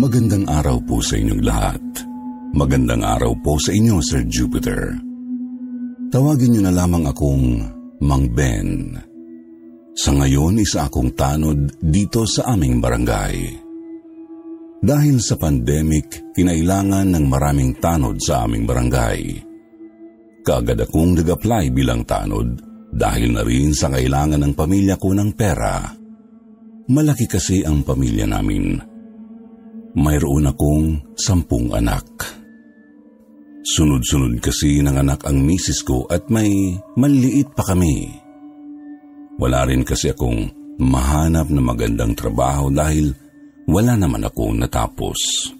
Magandang araw po sa inyong lahat. Magandang araw po sa inyo, Sir Jupiter. Tawagin niyo na lamang akong Mang Ben. Sa ngayon, isa akong tanod dito sa aming barangay. Dahil sa pandemic, kinailangan ng maraming tanod sa aming barangay. Kaagad akong nag-apply bilang tanod dahil na rin sa kailangan ng pamilya ko ng pera. Malaki kasi ang pamilya namin mayroon akong sampung anak. Sunod-sunod kasi ng anak ang misis ko at may maliit pa kami. Wala rin kasi akong mahanap na magandang trabaho dahil wala naman akong natapos.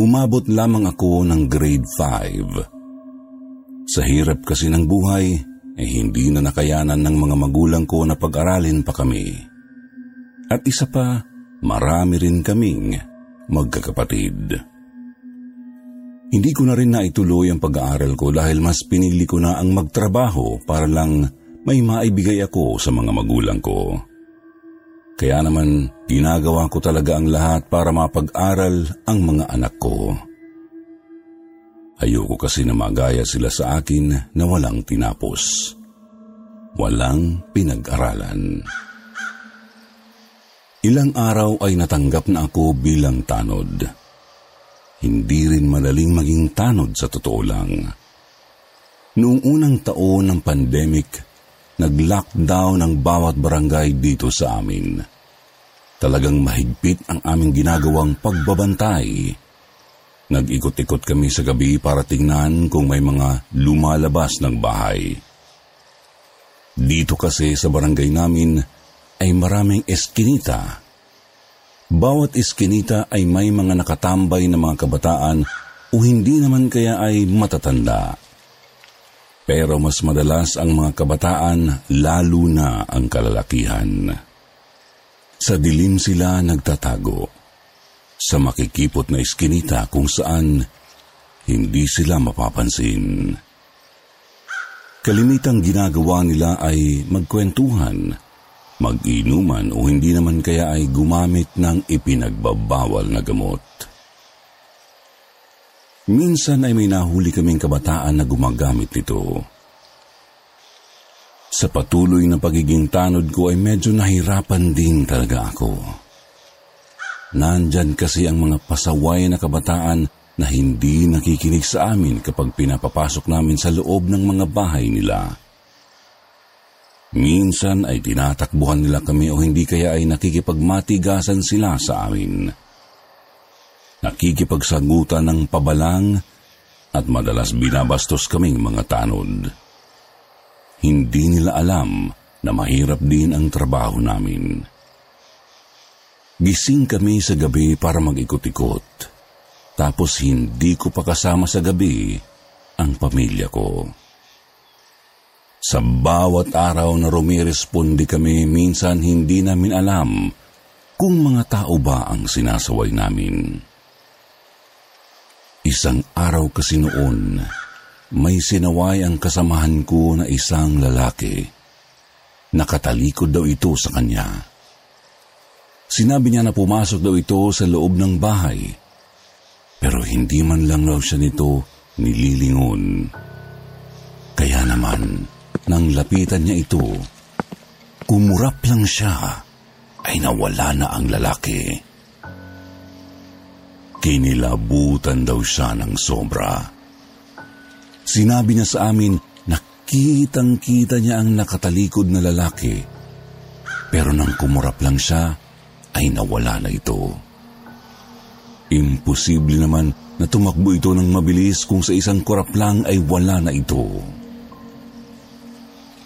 Umabot lamang ako ng grade 5. Sa hirap kasi ng buhay, ay eh hindi na nakayanan ng mga magulang ko na pag-aralin pa kami. At isa pa, marami rin kaming magkakapatid. Hindi ko na rin naituloy ang pag-aaral ko dahil mas pinili ko na ang magtrabaho para lang may maibigay ako sa mga magulang ko. Kaya naman, ginagawa ko talaga ang lahat para mapag-aral ang mga anak ko. Ayoko kasi na magaya sila sa akin na walang tinapos. Walang pinag-aralan. Ilang araw ay natanggap na ako bilang tanod. Hindi rin madaling maging tanod sa totoo lang. Noong unang taon ng pandemic, nag-lockdown ang bawat barangay dito sa amin. Talagang mahigpit ang aming ginagawang pagbabantay. Nag-ikot-ikot kami sa gabi para tingnan kung may mga lumalabas ng bahay. Dito kasi sa barangay namin, ay maraming eskinita. Bawat eskinita ay may mga nakatambay na mga kabataan o hindi naman kaya ay matatanda. Pero mas madalas ang mga kabataan lalo na ang kalalakihan. Sa dilim sila nagtatago. Sa makikipot na eskinita kung saan hindi sila mapapansin. Kalimitang ginagawa nila ay magkwentuhan mag-inuman o hindi naman kaya ay gumamit ng ipinagbabawal na gamot. Minsan ay may nahuli kaming kabataan na gumagamit nito. Sa patuloy na pagiging tanod ko ay medyo nahirapan din talaga ako. Nandyan kasi ang mga pasaway na kabataan na hindi nakikinig sa amin kapag pinapapasok namin sa loob ng mga bahay nila. Minsan ay tinatakbuhan nila kami o hindi kaya ay nakikipagmatigasan sila sa amin. Nakikipagsagutan ng pabalang at madalas binabastos kaming mga tanod. Hindi nila alam na mahirap din ang trabaho namin. Gising kami sa gabi para mag-ikot-ikot. Tapos hindi ko pa kasama sa gabi ang pamilya ko. Sa bawat araw na rumirespondi kami, minsan hindi namin alam kung mga tao ba ang sinasaway namin. Isang araw kasi noon, may sinaway ang kasamahan ko na isang lalaki. Nakatalikod daw ito sa kanya. Sinabi niya na pumasok daw ito sa loob ng bahay, pero hindi man lang raw siya nito nililingon. Kaya naman, at nang lapitan niya ito, kumurap lang siya ay nawala na ang lalaki. Kinilabutan daw siya ng sobra. Sinabi niya sa amin na kitang-kita niya ang nakatalikod na lalaki. Pero nang kumurap lang siya, ay nawala na ito. Imposible naman na tumakbo ito ng mabilis kung sa isang kurap lang ay wala na ito.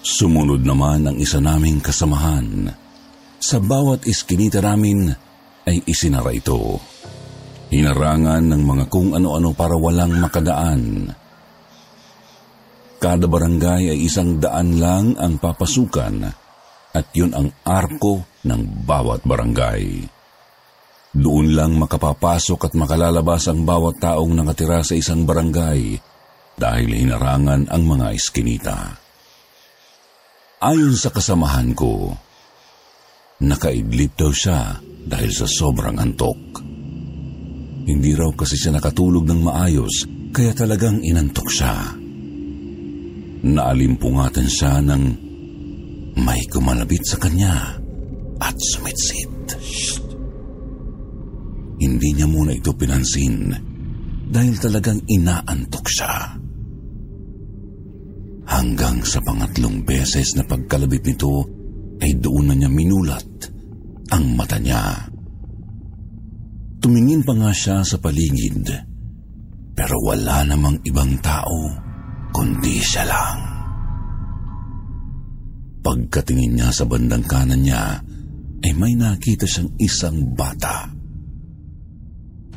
Sumunod naman ang isa naming kasamahan. Sa bawat iskinita namin ay isinara ito. Hinarangan ng mga kung ano-ano para walang makadaan. Kada barangay ay isang daan lang ang papasukan at yun ang arko ng bawat barangay. Doon lang makapapasok at makalalabas ang bawat taong nakatira sa isang barangay dahil hinarangan ang mga iskinita. Ayon sa kasamahan ko, nakaidlip daw siya dahil sa sobrang antok. Hindi raw kasi siya nakatulog ng maayos, kaya talagang inantok siya. Naalimpungatan siya ng may kumalabit sa kanya at sumitsit. Shh! Hindi niya muna ito pinansin dahil talagang inaantok siya. Hanggang sa pangatlong beses na pagkalabit nito ay doon na niya minulat ang mata niya. Tumingin pa nga siya sa paligid, pero wala namang ibang tao, kundi siya lang. Pagkatingin niya sa bandang kanan niya, ay may nakita siyang isang bata.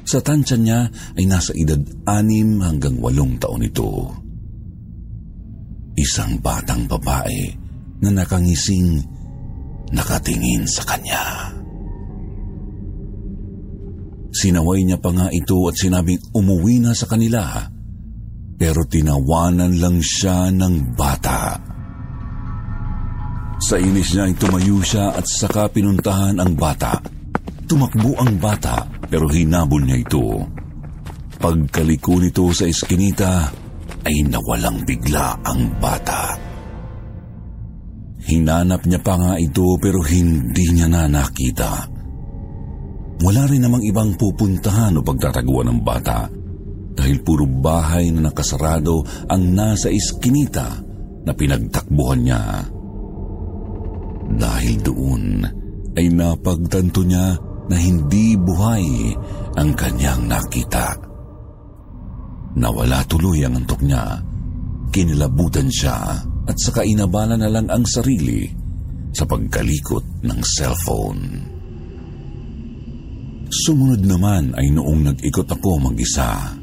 Sa tansya niya ay nasa edad anim hanggang walong taon ito. Isang batang babae na nakangising nakatingin sa kanya. Sinaway niya pa nga ito at sinabing umuwi na sa kanila. Pero tinawanan lang siya ng bata. Sa inis niya ay tumayo siya at saka pinuntahan ang bata. Tumakbo ang bata pero hinabol niya ito. Pagkaliko nito sa eskinita ay nawalang bigla ang bata. Hinanap niya pa nga ito pero hindi niya na nakita. Wala rin namang ibang pupuntahan o pagtataguan ng bata dahil puro bahay na nakasarado ang nasa iskinita na pinagtakbuhan niya. Dahil doon ay napagtanto niya na hindi buhay ang kanyang nakita. Nawala tuloy ang antok niya, kinilabutan siya at saka inabala na lang ang sarili sa pagkalikot ng cellphone. Sumunod naman ay noong nag-ikot ako mag-isa.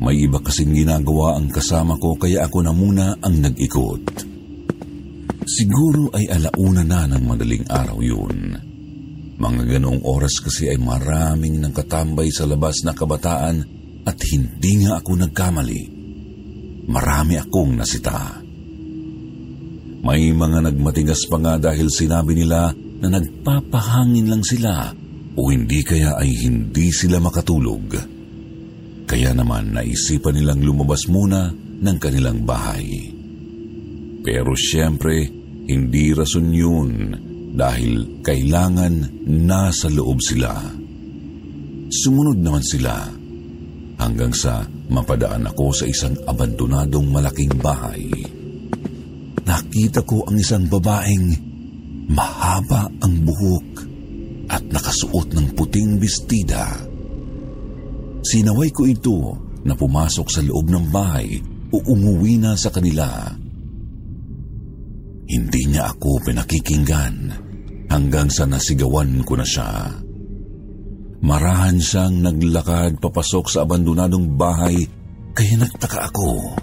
May iba kasing ginagawa ang kasama ko kaya ako na muna ang nag-ikot. Siguro ay alauna na ng madaling araw yun. Mga ganoong oras kasi ay maraming nang katambay sa labas na kabataan at hindi nga ako nagkamali. Marami akong nasita. May mga nagmatigas pa nga dahil sinabi nila na nagpapahangin lang sila o hindi kaya ay hindi sila makatulog. Kaya naman naisipan nilang lumabas muna ng kanilang bahay. Pero siyempre, hindi rason yun dahil kailangan nasa loob sila. Sumunod naman sila hanggang sa mapadaan ako sa isang abandonadong malaking bahay. Nakita ko ang isang babaeng mahaba ang buhok at nakasuot ng puting bestida. Sinaway ko ito na pumasok sa loob ng bahay o umuwi na sa kanila. Hindi niya ako pinakikinggan hanggang sa nasigawan ko na siya. Marahan siyang naglakad papasok sa abandonadong bahay kaya nagtaka ako.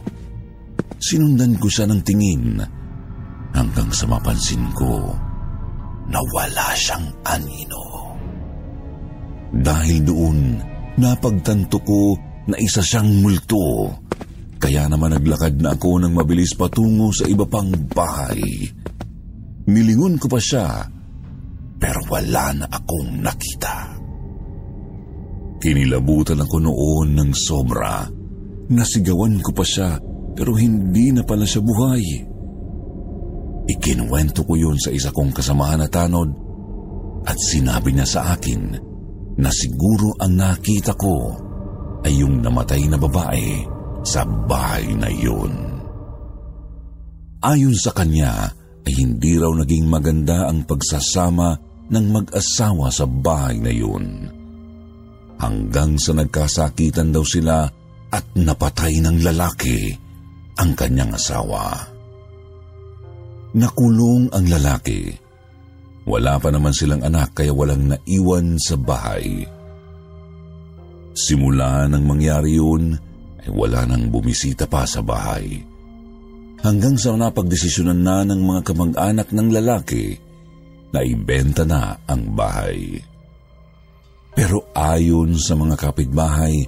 Sinundan ko siya ng tingin hanggang sa mapansin ko na wala siyang anino. Dahil doon, napagtanto ko na isa siyang multo. Kaya naman naglakad na ako ng mabilis patungo sa iba pang bahay. Nilingon ko pa siya, pero wala na akong nakita. Kinilabutan ako noon ng sobra. Nasigawan ko pa siya, pero hindi na pala siya buhay. Ikinuwento ko yun sa isa kong kasamahan na tanod at sinabi niya sa akin na siguro ang nakita ko ay yung namatay na babae sa bahay na yun. Ayon sa kanya ay hindi raw naging maganda ang pagsasama ng mag-asawa sa bahay na yun. Hanggang sa nagkasakitan daw sila at napatay ng lalaki ang kanyang asawa. Nakulong ang lalaki. Wala pa naman silang anak kaya walang naiwan sa bahay. Simula nang mangyari yun, ay wala nang bumisita pa sa bahay. Hanggang sa napagdesisyonan na ng mga kamag-anak ng lalaki na ibenta na ang bahay. Pero ayon sa mga kapitbahay,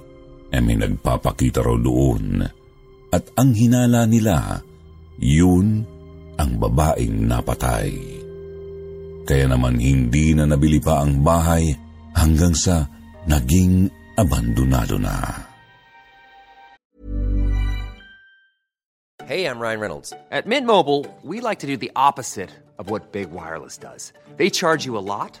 ay may nagpapakita raw doon at ang hinala nila, yun ang babaeng napatay. Kaya naman hindi na nabili pa ang bahay hanggang sa naging abandonado na. Hey, I'm Ryan Reynolds. At Mint Mobile, we like to do the opposite of what Big Wireless does. They charge you a lot,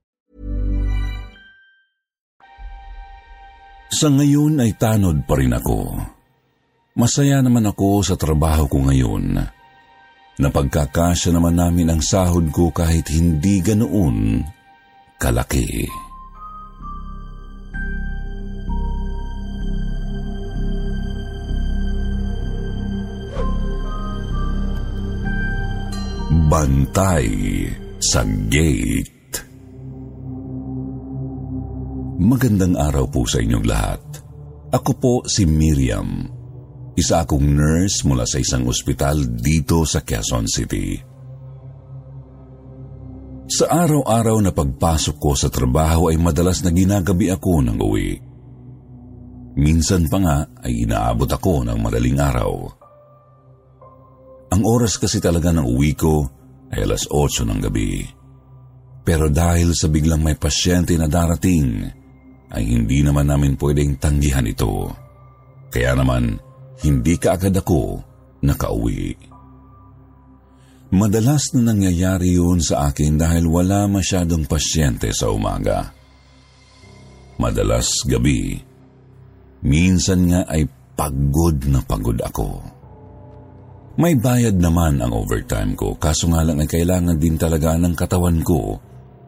Sa ngayon ay tanod pa rin ako. Masaya naman ako sa trabaho ko ngayon. Napagkakasya naman namin ang sahod ko kahit hindi ganoon kalaki. Bantay sa gate. Magandang araw po sa inyong lahat. Ako po si Miriam. Isa akong nurse mula sa isang ospital dito sa Quezon City. Sa araw-araw na pagpasok ko sa trabaho ay madalas na ginagabi ako ng uwi. Minsan pa nga ay inaabot ako ng madaling araw. Ang oras kasi talaga ng uwi ko ay alas 8 ng gabi. Pero dahil sa biglang may pasyente na darating, ay hindi naman namin pwedeng tanggihan ito. Kaya naman, hindi kaagad ako nakauwi. Madalas na nangyayari yun sa akin dahil wala masyadong pasyente sa umaga. Madalas gabi, minsan nga ay pagod na pagod ako. May bayad naman ang overtime ko, kaso nga lang ay kailangan din talaga ng katawan ko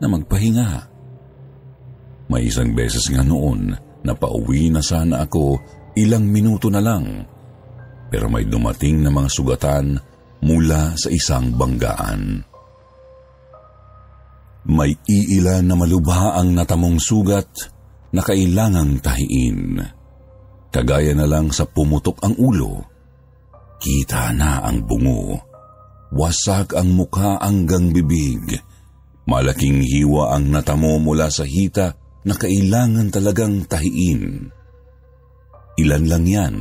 na magpahinga. May isang beses nga noon na pauwi na sana ako ilang minuto na lang, pero may dumating na mga sugatan mula sa isang banggaan. May iilan na malubha ang natamong sugat na kailangang tahiin. Kagaya na lang sa pumutok ang ulo, kita na ang bungo. Wasak ang mukha hanggang bibig. Malaking hiwa ang natamo mula sa hita na kailangan talagang tahiin. Ilan lang yan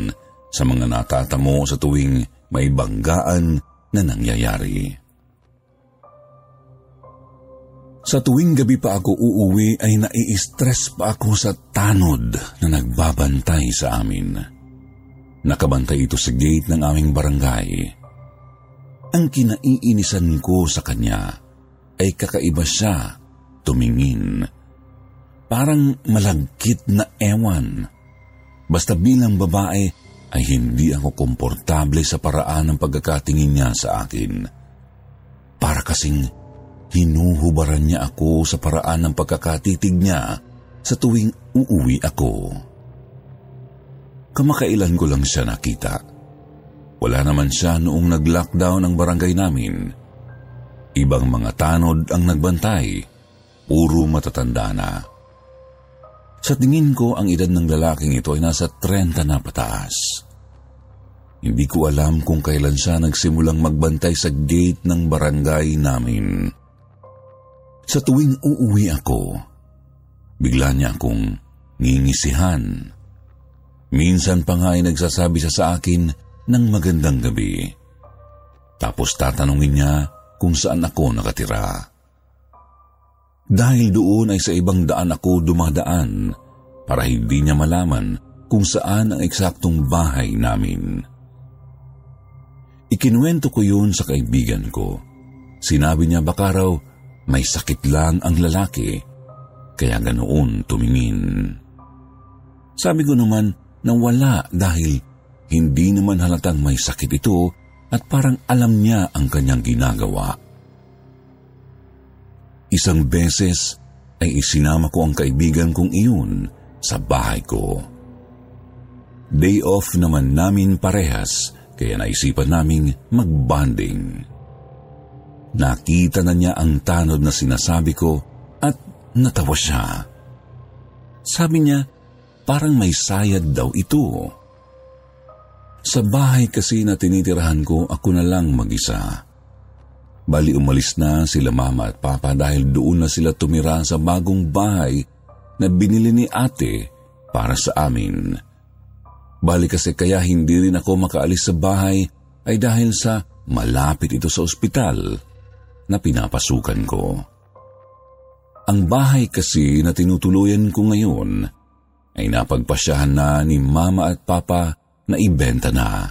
sa mga natatamo sa tuwing may banggaan na nangyayari. Sa tuwing gabi pa ako uuwi ay nai-stress pa ako sa tanod na nagbabantay sa amin. Nakabantay ito sa gate ng aming barangay. Ang kinaiinisan ko sa kanya ay kakaiba siya tumingin. Parang malagkit na ewan. Basta bilang babae ay hindi ako komportable sa paraan ng pagkakatingin niya sa akin. Para kasing hinuhubaran niya ako sa paraan ng pagkakatitig niya sa tuwing uuwi ako. Kamakailan ko lang siya nakita. Wala naman siya noong nag-lockdown ang barangay namin. Ibang mga tanod ang nagbantay, puro matatanda na. Sa tingin ko, ang edad ng lalaking ito ay nasa 30 na pataas. Hindi ko alam kung kailan siya nagsimulang magbantay sa gate ng barangay namin. Sa tuwing uuwi ako, bigla niya akong ngingisihan. Minsan pa nga ay nagsasabi siya sa akin ng magandang gabi. Tapos tatanungin niya kung saan ako nakatira. Dahil doon ay sa ibang daan ako dumadaan para hindi niya malaman kung saan ang eksaktong bahay namin. Ikinuwento ko yun sa kaibigan ko. Sinabi niya baka raw may sakit lang ang lalaki, kaya ganoon tumingin. Sabi ko naman na wala dahil hindi naman halatang may sakit ito at parang alam niya ang kanyang ginagawa. Isang beses ay isinama ko ang kaibigan kong iyon sa bahay ko. Day off naman namin parehas kaya naisipan naming magbanding. Nakita na niya ang tanod na sinasabi ko at natawa siya. Sabi niya, parang may sayad daw ito. Sa bahay kasi na tinitirahan ko, ako na lang mag-isa. Bali umalis na sila mama at papa dahil doon na sila tumira sa bagong bahay na binili ni ate para sa amin. Bali kasi kaya hindi rin ako makaalis sa bahay ay dahil sa malapit ito sa ospital na pinapasukan ko. Ang bahay kasi na tinutuluyan ko ngayon ay napagpasyahan na ni mama at papa na ibenta na.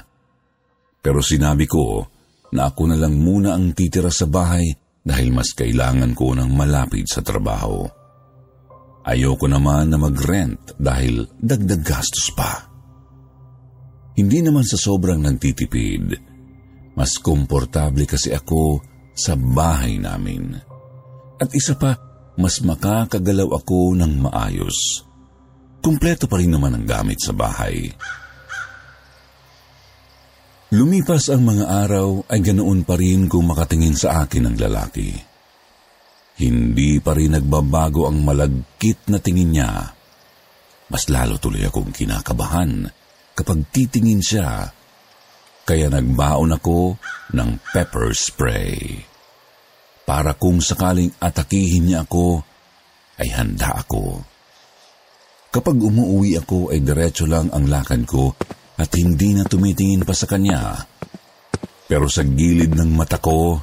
Pero sinabi ko na ako na lang muna ang titira sa bahay dahil mas kailangan ko ng malapit sa trabaho. Ayoko naman na mag-rent dahil dagdag gastos pa. Hindi naman sa sobrang nagtitipid. Mas komportable kasi ako sa bahay namin. At isa pa, mas makakagalaw ako ng maayos. Kumpleto pa rin naman ang gamit sa bahay. Lumipas ang mga araw ay ganoon pa rin kung makatingin sa akin ang lalaki. Hindi pa rin nagbabago ang malagkit na tingin niya. Mas lalo tuloy akong kinakabahan kapag titingin siya. Kaya nagbaon ako ng pepper spray. Para kung sakaling atakihin niya ako, ay handa ako. Kapag umuwi ako ay diretso lang ang lakad ko at hindi na tumitingin pa sa kanya. Pero sa gilid ng mata ko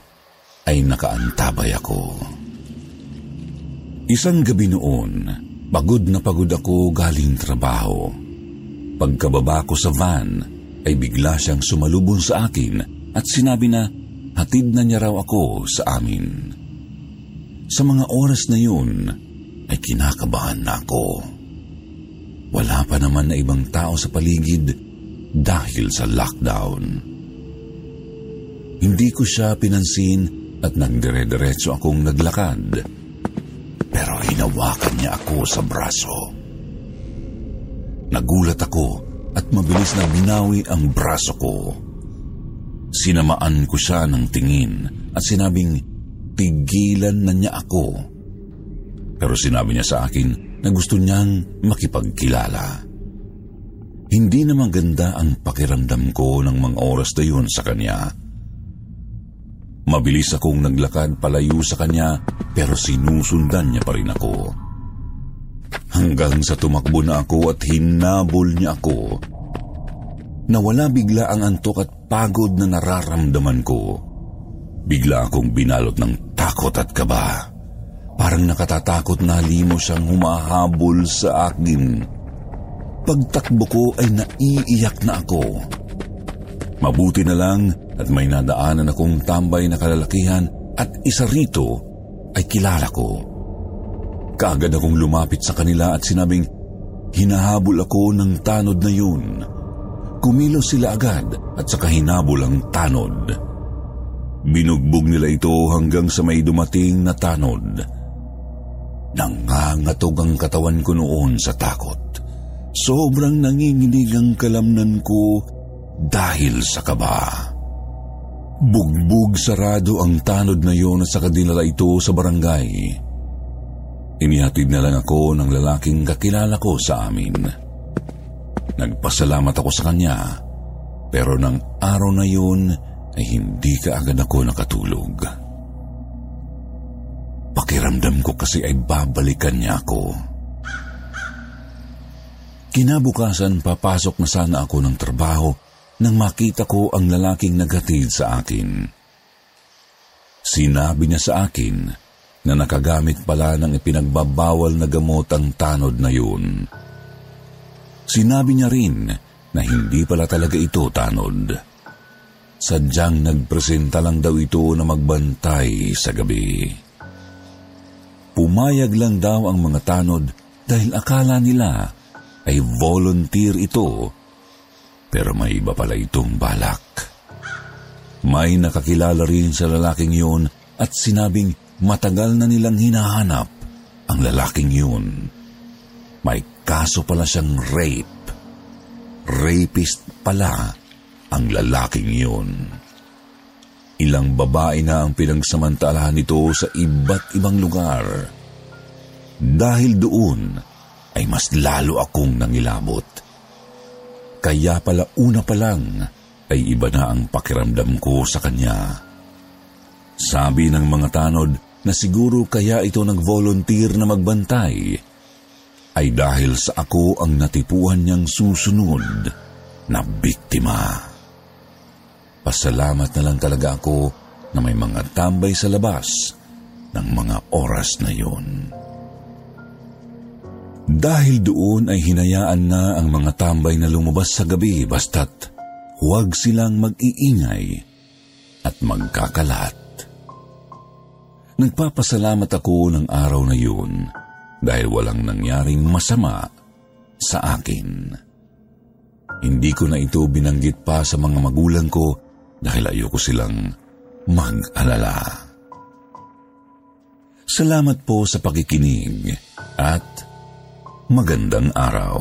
ay nakaantabay ako. Isang gabi noon, pagod na pagod ako galing trabaho. Pagkababa ko sa van, ay bigla siyang sumalubong sa akin at sinabi na hatid na niya raw ako sa amin. Sa mga oras na yun, ay kinakabahan na ako. Wala pa naman na ibang tao sa paligid dahil sa lockdown. Hindi ko siya pinansin at nagdire-diretso akong naglakad. Pero hinawakan niya ako sa braso. Nagulat ako at mabilis na binawi ang braso ko. Sinamaan ko siya ng tingin at sinabing pigilan na niya ako. Pero sinabi niya sa akin na gusto niyang makipagkilala. Hindi na maganda ang pakiramdam ko ng mga oras na yun sa kanya. Mabilis akong naglakad palayo sa kanya pero sinusundan niya pa rin ako. Hanggang sa tumakbo na ako at hinabol niya ako. Nawala bigla ang antok at pagod na nararamdaman ko. Bigla akong binalot ng takot at kaba. Parang nakatatakot na limo siyang humahabol sa akin pagtakbo ko ay naiiyak na ako. Mabuti na lang at may nadaanan akong tambay na kalalakihan at isa rito ay kilala ko. Kaagad akong lumapit sa kanila at sinabing, hinahabol ako ng tanod na yun. Kumilos sila agad at saka hinabol ang tanod. Binugbog nila ito hanggang sa may dumating na tanod. Nangangatog ang katawan ko noon sa takot. Sobrang nanginginig ang kalamnan ko dahil sa kaba. Bugbog sarado ang tanod na yon at saka dinala ito sa barangay. Inihatid na lang ako ng lalaking kakilala ko sa amin. Nagpasalamat ako sa kanya, pero ng araw na yun ay hindi ka agad ako nakatulog. Pakiramdam ko kasi ay babalikan niya ako. Kinabukasan papasok na sana ako ng trabaho nang makita ko ang lalaking naghatid sa akin. Sinabi niya sa akin na nakagamit pala ng ipinagbabawal na gamot ang tanod na yun. Sinabi niya rin na hindi pala talaga ito tanod. Sadyang nagpresenta lang daw ito na magbantay sa gabi. Pumayag lang daw ang mga tanod dahil akala nila ay volunteer ito pero may iba pala itong balak. May nakakilala rin sa lalaking yun at sinabing matagal na nilang hinahanap ang lalaking yun. May kaso pala siyang rape. Rapist pala ang lalaking yun. Ilang babae na ang pinagsamantalahan nito sa iba't ibang lugar. Dahil doon ay mas lalo akong nangilabot. Kaya pala una pa lang ay iba na ang pakiramdam ko sa kanya. Sabi ng mga tanod na siguro kaya ito nag-volunteer na magbantay ay dahil sa ako ang natipuan niyang susunod na biktima. Pasalamat na lang talaga ako na may mga tambay sa labas ng mga oras na yun. Dahil doon ay hinayaan na ang mga tambay na lumabas sa gabi basta't huwag silang mag-iingay at magkakalat. Nagpapasalamat ako ng araw na yun dahil walang nangyaring masama sa akin. Hindi ko na ito binanggit pa sa mga magulang ko dahil ayoko silang mag-alala. Salamat po sa pakikinig at magandang araw.